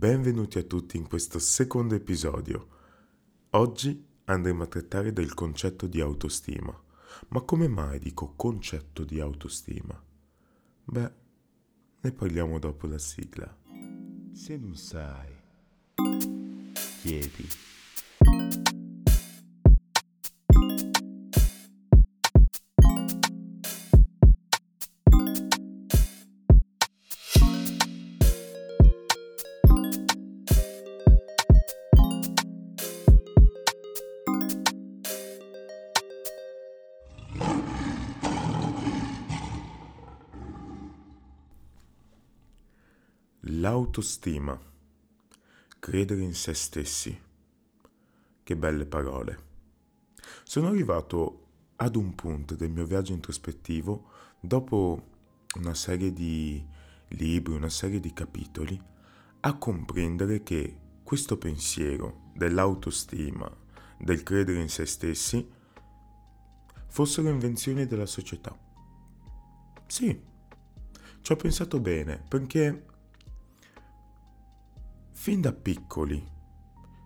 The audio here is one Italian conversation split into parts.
benvenuti a tutti in questo secondo episodio. Oggi andremo a trattare del concetto di autostima. Ma come mai dico concetto di autostima? Beh, ne parliamo dopo la sigla. Se non sai, chiedi. L'autostima. Credere in se stessi. Che belle parole. Sono arrivato ad un punto del mio viaggio introspettivo, dopo una serie di libri, una serie di capitoli, a comprendere che questo pensiero dell'autostima, del credere in se stessi, fossero invenzioni della società. Sì, ci ho pensato bene, perché Fin da piccoli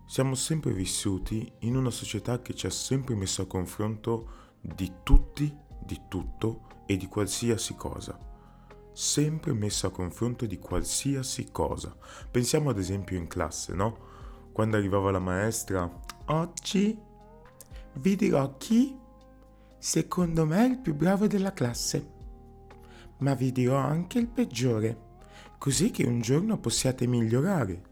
siamo sempre vissuti in una società che ci ha sempre messo a confronto di tutti, di tutto e di qualsiasi cosa. Sempre messo a confronto di qualsiasi cosa. Pensiamo ad esempio in classe, no? Quando arrivava la maestra, oggi vi dirò chi secondo me è il più bravo della classe, ma vi dirò anche il peggiore, così che un giorno possiate migliorare.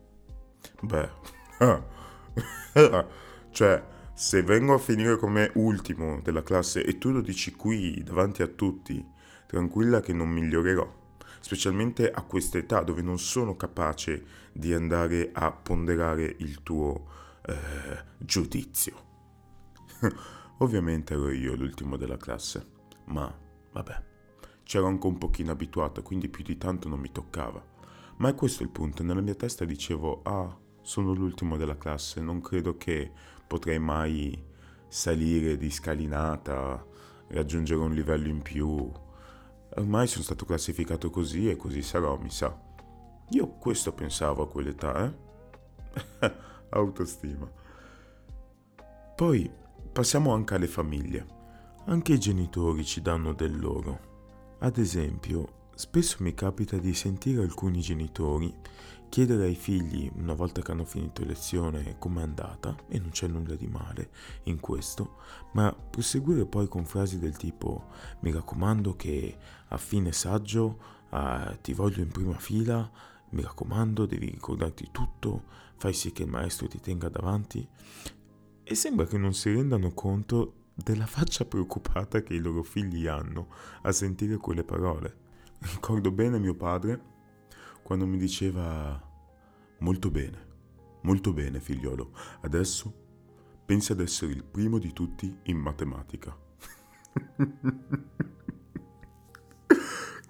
Beh, cioè, se vengo a finire come ultimo della classe e tu lo dici qui davanti a tutti, tranquilla che non migliorerò, specialmente a questa età dove non sono capace di andare a ponderare il tuo eh, giudizio. Ovviamente ero io l'ultimo della classe, ma vabbè, c'ero anche un pochino abituato, quindi più di tanto non mi toccava. Ma è questo il punto, nella mia testa dicevo, ah, sono l'ultimo della classe, non credo che potrei mai salire di scalinata, raggiungere un livello in più. Ormai sono stato classificato così e così sarò, mi sa. Io questo pensavo a quell'età, eh? Autostima. Poi passiamo anche alle famiglie. Anche i genitori ci danno del loro. Ad esempio, Spesso mi capita di sentire alcuni genitori chiedere ai figli, una volta che hanno finito lezione, com'è andata, e non c'è nulla di male in questo, ma proseguire poi con frasi del tipo mi raccomando che a fine saggio eh, ti voglio in prima fila, mi raccomando devi ricordarti tutto, fai sì che il maestro ti tenga davanti. E sembra che non si rendano conto della faccia preoccupata che i loro figli hanno a sentire quelle parole. Ricordo bene mio padre quando mi diceva molto bene, molto bene figliolo, adesso pensi ad essere il primo di tutti in matematica.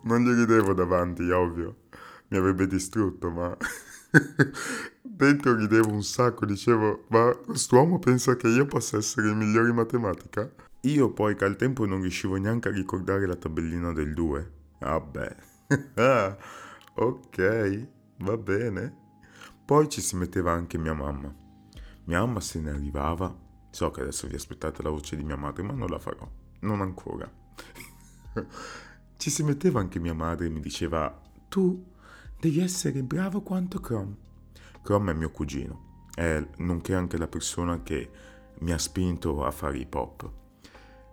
non gli ridevo davanti, ovvio, mi avrebbe distrutto, ma dentro ridevo un sacco, dicevo, ma quest'uomo pensa che io possa essere il migliore in matematica? Io poi che al tempo non riuscivo neanche a ricordare la tabellina del 2 Vabbè. Ok, va bene. Poi ci si metteva anche mia mamma. Mia mamma se ne arrivava. So che adesso vi aspettate la voce di mia madre, ma non la farò. Non ancora. ci si metteva anche mia madre e mi diceva: Tu devi essere bravo quanto Chrome. Chrome è mio cugino, è nonché anche la persona che mi ha spinto a fare hip hop.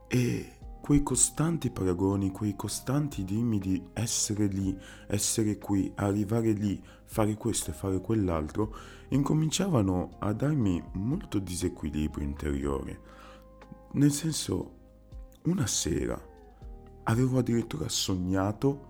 E quei costanti paragoni, quei costanti dimmi di essere lì, essere qui, arrivare lì, fare questo e fare quell'altro, incominciavano a darmi molto disequilibrio interiore. Nel senso, una sera avevo addirittura sognato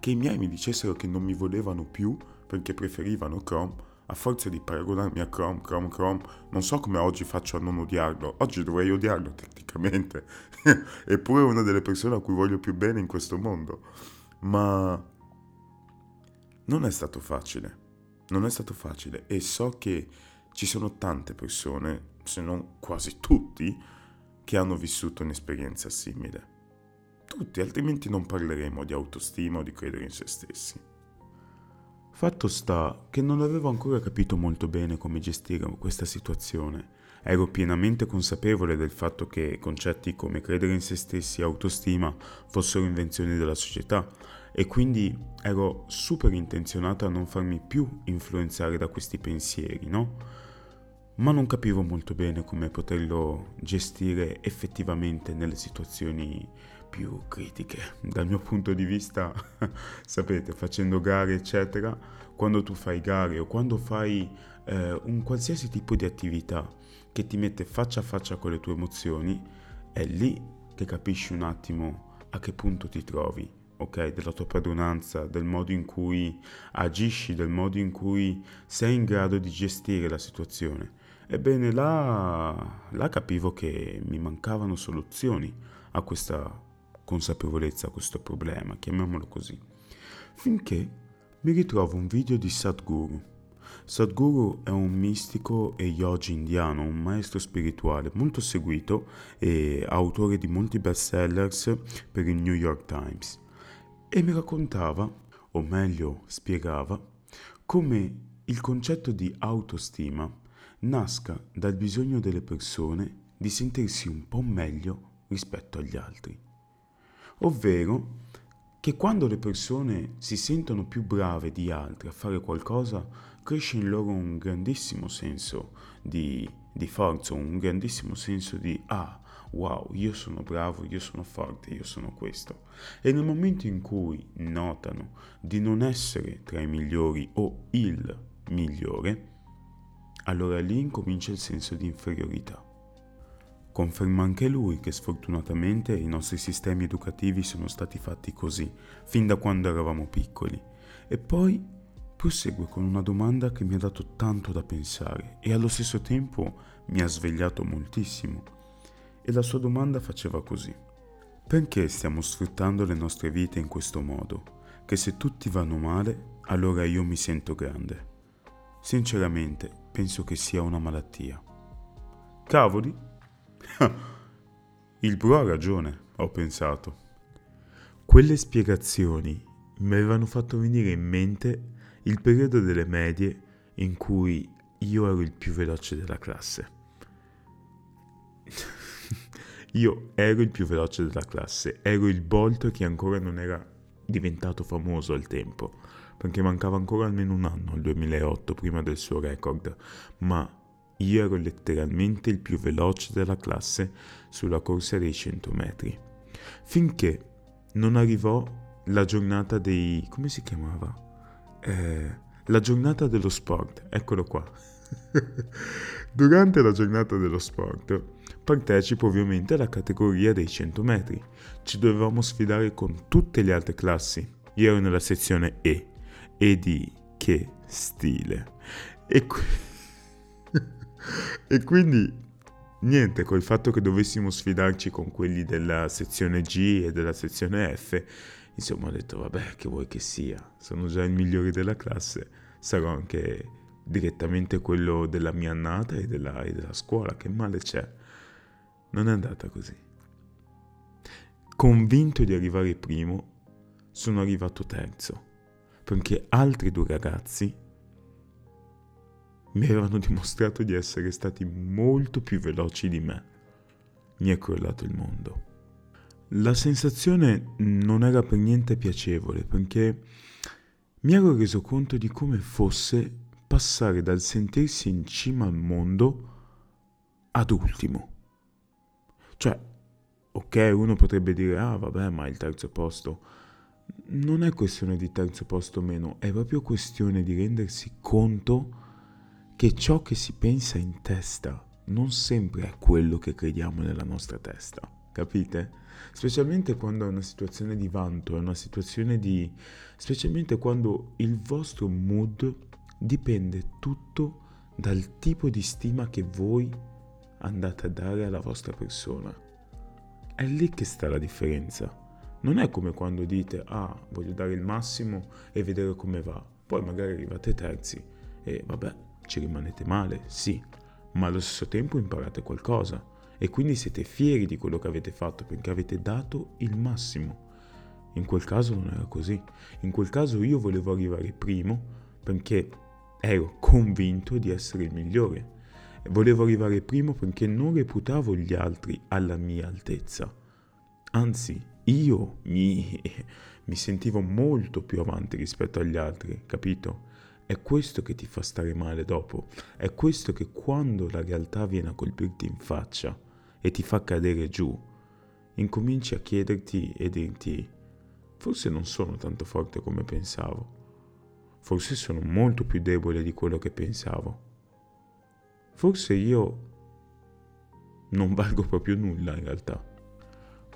che i miei mi dicessero che non mi volevano più perché preferivano Chrome a forza di paragonarmi a Chrome, Chrome, Chrome, non so come oggi faccio a non odiarlo. Oggi dovrei odiarlo tecnicamente. Eppure è una delle persone a cui voglio più bene in questo mondo. Ma non è stato facile. Non è stato facile. E so che ci sono tante persone, se non quasi tutti, che hanno vissuto un'esperienza simile. Tutti, altrimenti non parleremo di autostima o di credere in se stessi. Fatto sta che non avevo ancora capito molto bene come gestire questa situazione. Ero pienamente consapevole del fatto che concetti come credere in se stessi e autostima fossero invenzioni della società e quindi ero super intenzionato a non farmi più influenzare da questi pensieri, no? Ma non capivo molto bene come poterlo gestire effettivamente nelle situazioni più critiche. Dal mio punto di vista, sapete, facendo gare, eccetera, quando tu fai gare o quando fai eh, un qualsiasi tipo di attività che ti mette faccia a faccia con le tue emozioni, è lì che capisci un attimo a che punto ti trovi, ok? Della tua padronanza, del modo in cui agisci, del modo in cui sei in grado di gestire la situazione. Ebbene, là, là capivo che mi mancavano soluzioni a questa consapevolezza a questo problema, chiamiamolo così, finché mi ritrovo un video di Sadhguru. Sadhguru è un mistico e yogi indiano, un maestro spirituale molto seguito e autore di molti bestsellers per il New York Times. E mi raccontava, o meglio spiegava, come il concetto di autostima nasca dal bisogno delle persone di sentirsi un po' meglio rispetto agli altri ovvero che quando le persone si sentono più brave di altre a fare qualcosa, cresce in loro un grandissimo senso di, di forza, un grandissimo senso di ah, wow, io sono bravo, io sono forte, io sono questo. E nel momento in cui notano di non essere tra i migliori o il migliore, allora lì incomincia il senso di inferiorità. Conferma anche lui che sfortunatamente i nostri sistemi educativi sono stati fatti così, fin da quando eravamo piccoli. E poi prosegue con una domanda che mi ha dato tanto da pensare e allo stesso tempo mi ha svegliato moltissimo. E la sua domanda faceva così. Perché stiamo sfruttando le nostre vite in questo modo? Che se tutti vanno male, allora io mi sento grande. Sinceramente, penso che sia una malattia. Cavoli, Il bro ha ragione, ho pensato. Quelle spiegazioni mi avevano fatto venire in mente il periodo delle medie in cui io ero il più veloce della classe. io ero il più veloce della classe, ero il Bolt che ancora non era diventato famoso al tempo, perché mancava ancora almeno un anno al 2008 prima del suo record, ma io ero letteralmente il più veloce della classe sulla corsa dei 100 metri. Finché non arrivò la giornata dei... come si chiamava? Eh, la giornata dello sport, eccolo qua. Durante la giornata dello sport partecipo ovviamente alla categoria dei 100 metri. Ci dovevamo sfidare con tutte le altre classi. Io ero nella sezione E. E di che stile. E qui... e quindi niente, col fatto che dovessimo sfidarci con quelli della sezione G e della sezione F, insomma ho detto vabbè che vuoi che sia, sono già il migliore della classe, sarò anche direttamente quello della mia annata e della, e della scuola, che male c'è. Non è andata così. Convinto di arrivare primo, sono arrivato terzo, perché altri due ragazzi mi avevano dimostrato di essere stati molto più veloci di me. Mi è crollato il mondo. La sensazione non era per niente piacevole perché mi ero reso conto di come fosse passare dal sentirsi in cima al mondo ad ultimo. Cioè, ok, uno potrebbe dire, ah vabbè, ma il terzo posto. Non è questione di terzo posto o meno, è proprio questione di rendersi conto che ciò che si pensa in testa non sempre è quello che crediamo nella nostra testa, capite? Specialmente quando è una situazione di vanto, è una situazione di... specialmente quando il vostro mood dipende tutto dal tipo di stima che voi andate a dare alla vostra persona. È lì che sta la differenza. Non è come quando dite, ah, voglio dare il massimo e vedere come va. Poi magari arrivate terzi e vabbè, ci rimanete male, sì, ma allo stesso tempo imparate qualcosa e quindi siete fieri di quello che avete fatto perché avete dato il massimo. In quel caso non era così. In quel caso io volevo arrivare primo perché ero convinto di essere il migliore. Volevo arrivare primo perché non reputavo gli altri alla mia altezza. Anzi, io mi, mi sentivo molto più avanti rispetto agli altri, capito? È questo che ti fa stare male dopo, è questo che quando la realtà viene a colpirti in faccia e ti fa cadere giù, incominci a chiederti e dirti, forse non sono tanto forte come pensavo, forse sono molto più debole di quello che pensavo, forse io non valgo proprio nulla in realtà.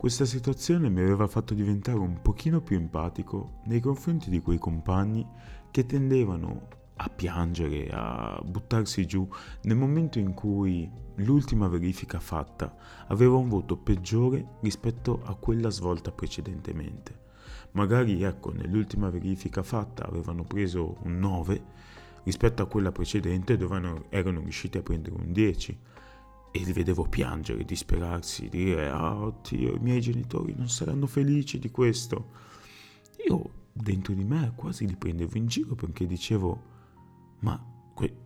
Questa situazione mi aveva fatto diventare un pochino più empatico nei confronti di quei compagni che tendevano a piangere, a buttarsi giù nel momento in cui l'ultima verifica fatta aveva un voto peggiore rispetto a quella svolta precedentemente. Magari, ecco, nell'ultima verifica fatta avevano preso un 9 rispetto a quella precedente dove erano riusciti a prendere un 10 e li vedevo piangere, disperarsi, dire ah oddio i miei genitori non saranno felici di questo. Io dentro di me quasi li prendevo in giro perché dicevo ma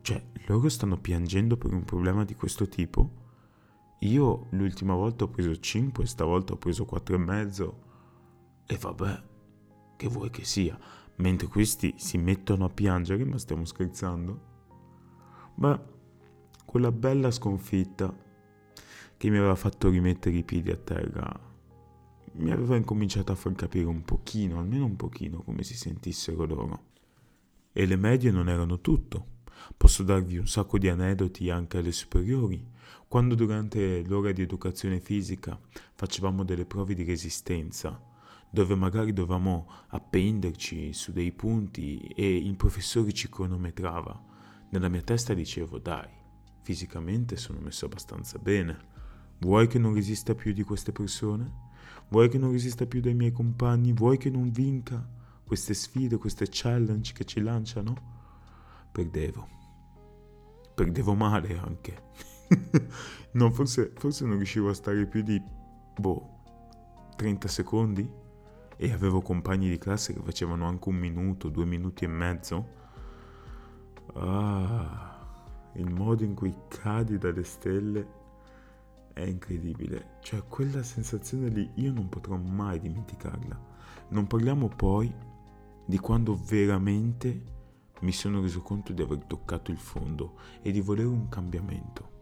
cioè loro stanno piangendo per un problema di questo tipo? Io l'ultima volta ho preso 5, stavolta ho preso 4,5 e vabbè, che vuoi che sia, mentre questi si mettono a piangere, ma stiamo scherzando? Beh, quella bella sconfitta che mi aveva fatto rimettere i piedi a terra mi aveva incominciato a far capire un pochino, almeno un pochino, come si sentissero loro. E le medie non erano tutto. Posso darvi un sacco di aneddoti anche alle superiori, quando durante l'ora di educazione fisica facevamo delle prove di resistenza, dove magari dovevamo appenderci su dei punti e il professore ci cronometrava. Nella mia testa dicevo, dai, Fisicamente sono messo abbastanza bene. Vuoi che non resista più di queste persone? Vuoi che non resista più dai miei compagni? Vuoi che non vinca queste sfide, queste challenge che ci lanciano? Perdevo. Perdevo male anche. no, forse, forse non riuscivo a stare più di, boh, 30 secondi e avevo compagni di classe che facevano anche un minuto, due minuti e mezzo. Ah il modo in cui cadi dalle stelle è incredibile. Cioè quella sensazione lì io non potrò mai dimenticarla. Non parliamo poi di quando veramente mi sono reso conto di aver toccato il fondo e di volere un cambiamento.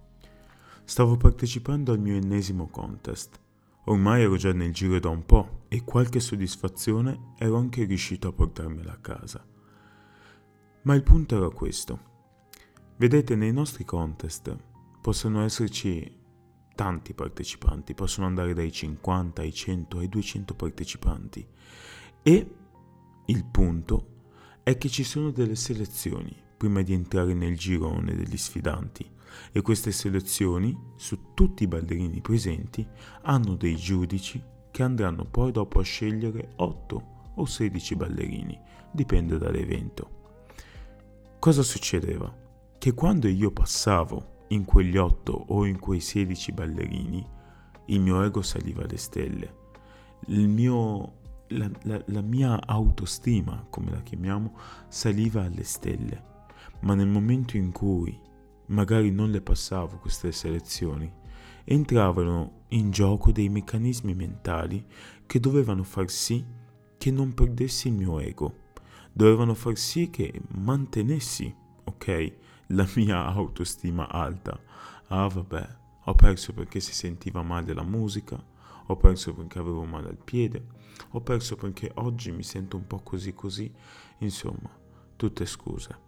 Stavo partecipando al mio ennesimo contest. Ormai ero già nel giro da un po' e qualche soddisfazione ero anche riuscito a portarmela a casa. Ma il punto era questo. Vedete, nei nostri contest possono esserci tanti partecipanti, possono andare dai 50 ai 100 ai 200 partecipanti e il punto è che ci sono delle selezioni prima di entrare nel girone degli sfidanti e queste selezioni su tutti i ballerini presenti hanno dei giudici che andranno poi dopo a scegliere 8 o 16 ballerini, dipende dall'evento. Cosa succedeva? Che quando io passavo in quegli otto o in quei sedici ballerini, il mio ego saliva alle stelle, mio, la, la, la mia autostima, come la chiamiamo, saliva alle stelle. Ma nel momento in cui magari non le passavo queste selezioni, entravano in gioco dei meccanismi mentali che dovevano far sì che non perdessi il mio ego, dovevano far sì che mantenessi, ok, la mia autostima alta. Ah vabbè, ho perso perché si sentiva male la musica, ho perso perché avevo male al piede, ho perso perché oggi mi sento un po' così così, insomma, tutte scuse.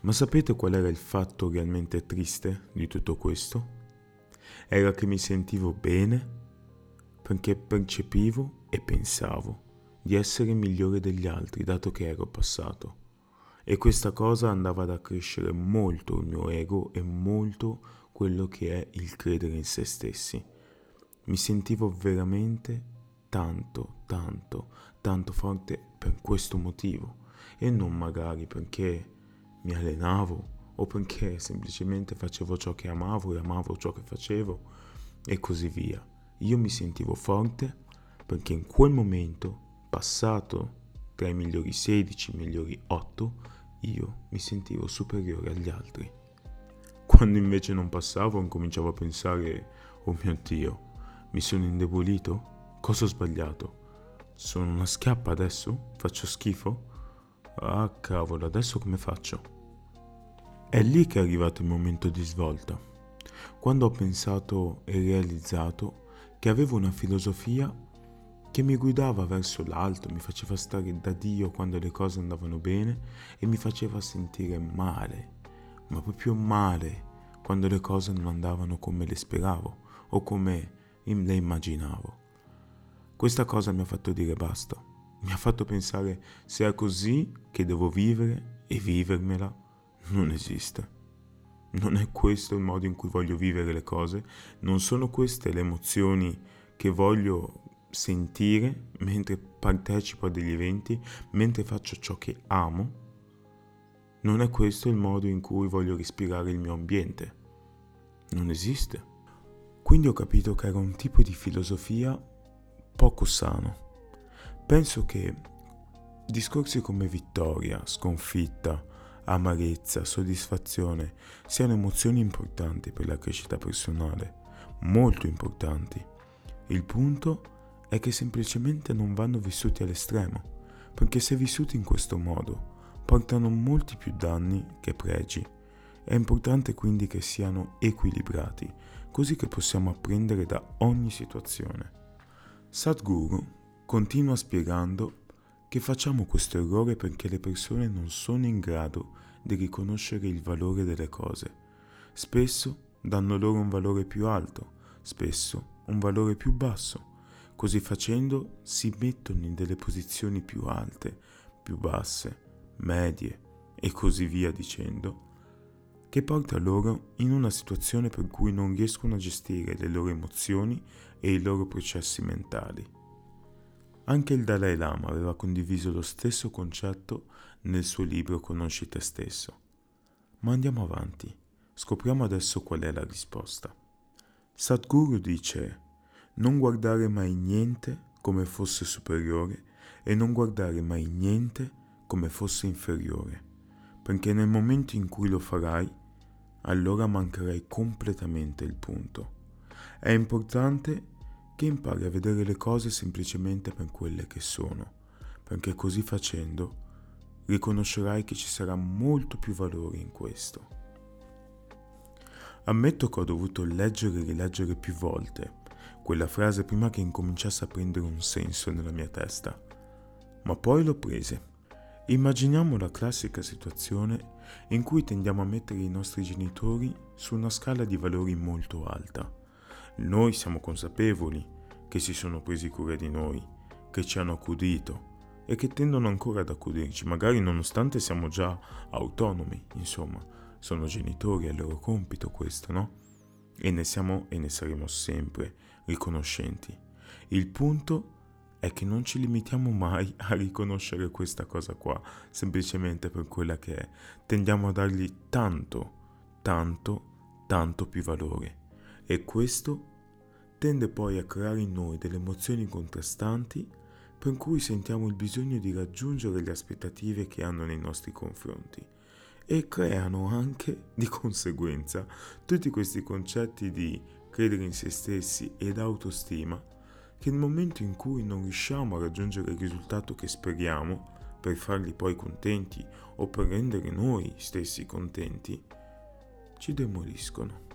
Ma sapete qual era il fatto realmente triste di tutto questo? Era che mi sentivo bene perché percepivo e pensavo di essere migliore degli altri dato che ero passato e questa cosa andava ad accrescere molto il mio ego e molto quello che è il credere in se stessi. Mi sentivo veramente tanto, tanto, tanto forte per questo motivo e non magari perché mi allenavo o perché semplicemente facevo ciò che amavo e amavo ciò che facevo e così via. Io mi sentivo forte perché in quel momento, passato tra i migliori 16, i migliori 8, io mi sentivo superiore agli altri. Quando invece non passavo, incominciavo a pensare, oh mio Dio, mi sono indebolito? Cosa ho sbagliato? Sono una schiappa adesso? Faccio schifo? Ah cavolo, adesso come faccio? È lì che è arrivato il momento di svolta, quando ho pensato e realizzato che avevo una filosofia che mi guidava verso l'alto, mi faceva stare da Dio quando le cose andavano bene e mi faceva sentire male, ma proprio male quando le cose non andavano come le speravo o come le immaginavo. Questa cosa mi ha fatto dire basta, mi ha fatto pensare se è così che devo vivere e vivermela, non esiste. Non è questo il modo in cui voglio vivere le cose, non sono queste le emozioni che voglio sentire mentre partecipo a degli eventi, mentre faccio ciò che amo. Non è questo il modo in cui voglio respirare il mio ambiente. Non esiste. Quindi ho capito che era un tipo di filosofia poco sano. Penso che discorsi come vittoria, sconfitta, amarezza, soddisfazione siano emozioni importanti per la crescita personale, molto importanti. Il punto è che semplicemente non vanno vissuti all'estremo, perché se vissuti in questo modo portano molti più danni che pregi. È importante quindi che siano equilibrati, così che possiamo apprendere da ogni situazione. Sadhguru continua spiegando che facciamo questo errore perché le persone non sono in grado di riconoscere il valore delle cose. Spesso danno loro un valore più alto, spesso un valore più basso. Così facendo si mettono in delle posizioni più alte, più basse, medie e così via dicendo, che porta loro in una situazione per cui non riescono a gestire le loro emozioni e i loro processi mentali. Anche il Dalai Lama aveva condiviso lo stesso concetto nel suo libro Conosci te stesso. Ma andiamo avanti, scopriamo adesso qual è la risposta. Sadhguru dice non guardare mai niente come fosse superiore e non guardare mai niente come fosse inferiore, perché nel momento in cui lo farai, allora mancherai completamente il punto. È importante che impari a vedere le cose semplicemente per quelle che sono, perché così facendo riconoscerai che ci sarà molto più valore in questo. Ammetto che ho dovuto leggere e rileggere più volte quella frase prima che incominciasse a prendere un senso nella mia testa, ma poi l'ho prese. Immaginiamo la classica situazione in cui tendiamo a mettere i nostri genitori su una scala di valori molto alta noi siamo consapevoli che si sono presi cura di noi, che ci hanno accudito e che tendono ancora ad accudirci, magari nonostante siamo già autonomi, insomma, sono genitori, è il loro compito questo, no? E ne siamo e ne saremo sempre riconoscenti. Il punto è che non ci limitiamo mai a riconoscere questa cosa qua, semplicemente per quella che è. Tendiamo a dargli tanto, tanto, tanto più valore. E questo tende poi a creare in noi delle emozioni contrastanti per cui sentiamo il bisogno di raggiungere le aspettative che hanno nei nostri confronti e creano anche di conseguenza tutti questi concetti di credere in se stessi ed autostima che nel momento in cui non riusciamo a raggiungere il risultato che speriamo per farli poi contenti o per rendere noi stessi contenti, ci demoliscono.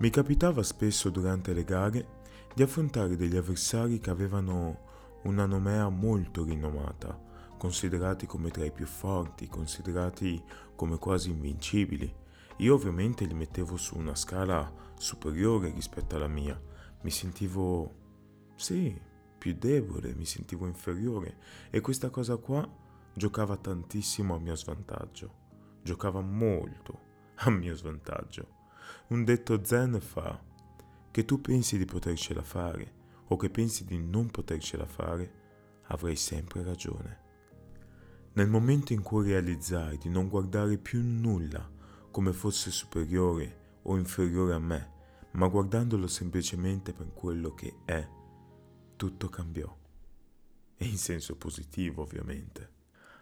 Mi capitava spesso durante le gare di affrontare degli avversari che avevano una nomea molto rinomata, considerati come tra i più forti, considerati come quasi invincibili. Io ovviamente li mettevo su una scala superiore rispetto alla mia. Mi sentivo, sì, più debole, mi sentivo inferiore e questa cosa qua giocava tantissimo a mio svantaggio. Giocava molto a mio svantaggio. Un detto zen fa che tu pensi di potercela fare o che pensi di non potercela fare, avrai sempre ragione. Nel momento in cui realizzai di non guardare più nulla come fosse superiore o inferiore a me, ma guardandolo semplicemente per quello che è, tutto cambiò. E in senso positivo, ovviamente.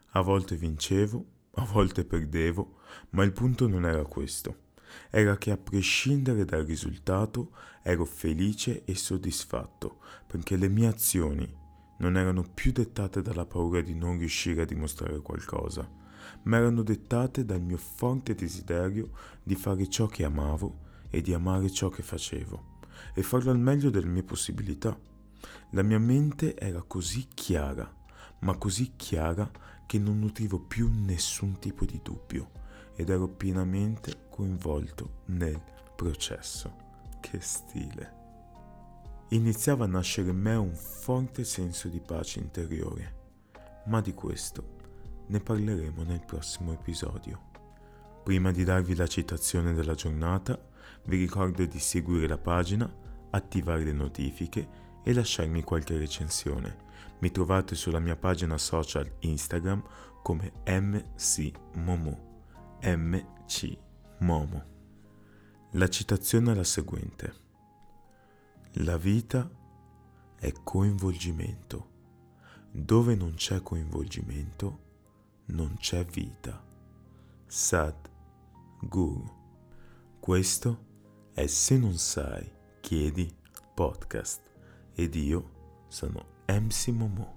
A volte vincevo, a volte perdevo, ma il punto non era questo. Era che a prescindere dal risultato ero felice e soddisfatto, perché le mie azioni non erano più dettate dalla paura di non riuscire a dimostrare qualcosa, ma erano dettate dal mio forte desiderio di fare ciò che amavo e di amare ciò che facevo, e farlo al meglio delle mie possibilità. La mia mente era così chiara, ma così chiara che non nutrivo più nessun tipo di dubbio ed ero pienamente coinvolto nel processo. Che stile. Iniziava a nascere in me un forte senso di pace interiore, ma di questo ne parleremo nel prossimo episodio. Prima di darvi la citazione della giornata, vi ricordo di seguire la pagina, attivare le notifiche e lasciarmi qualche recensione. Mi trovate sulla mia pagina social Instagram come MC Momo. MC Momo. La citazione è la seguente. La vita è coinvolgimento. Dove non c'è coinvolgimento, non c'è vita. Sad Guru. Questo è Se non sai, chiedi podcast ed io sono MC Momo.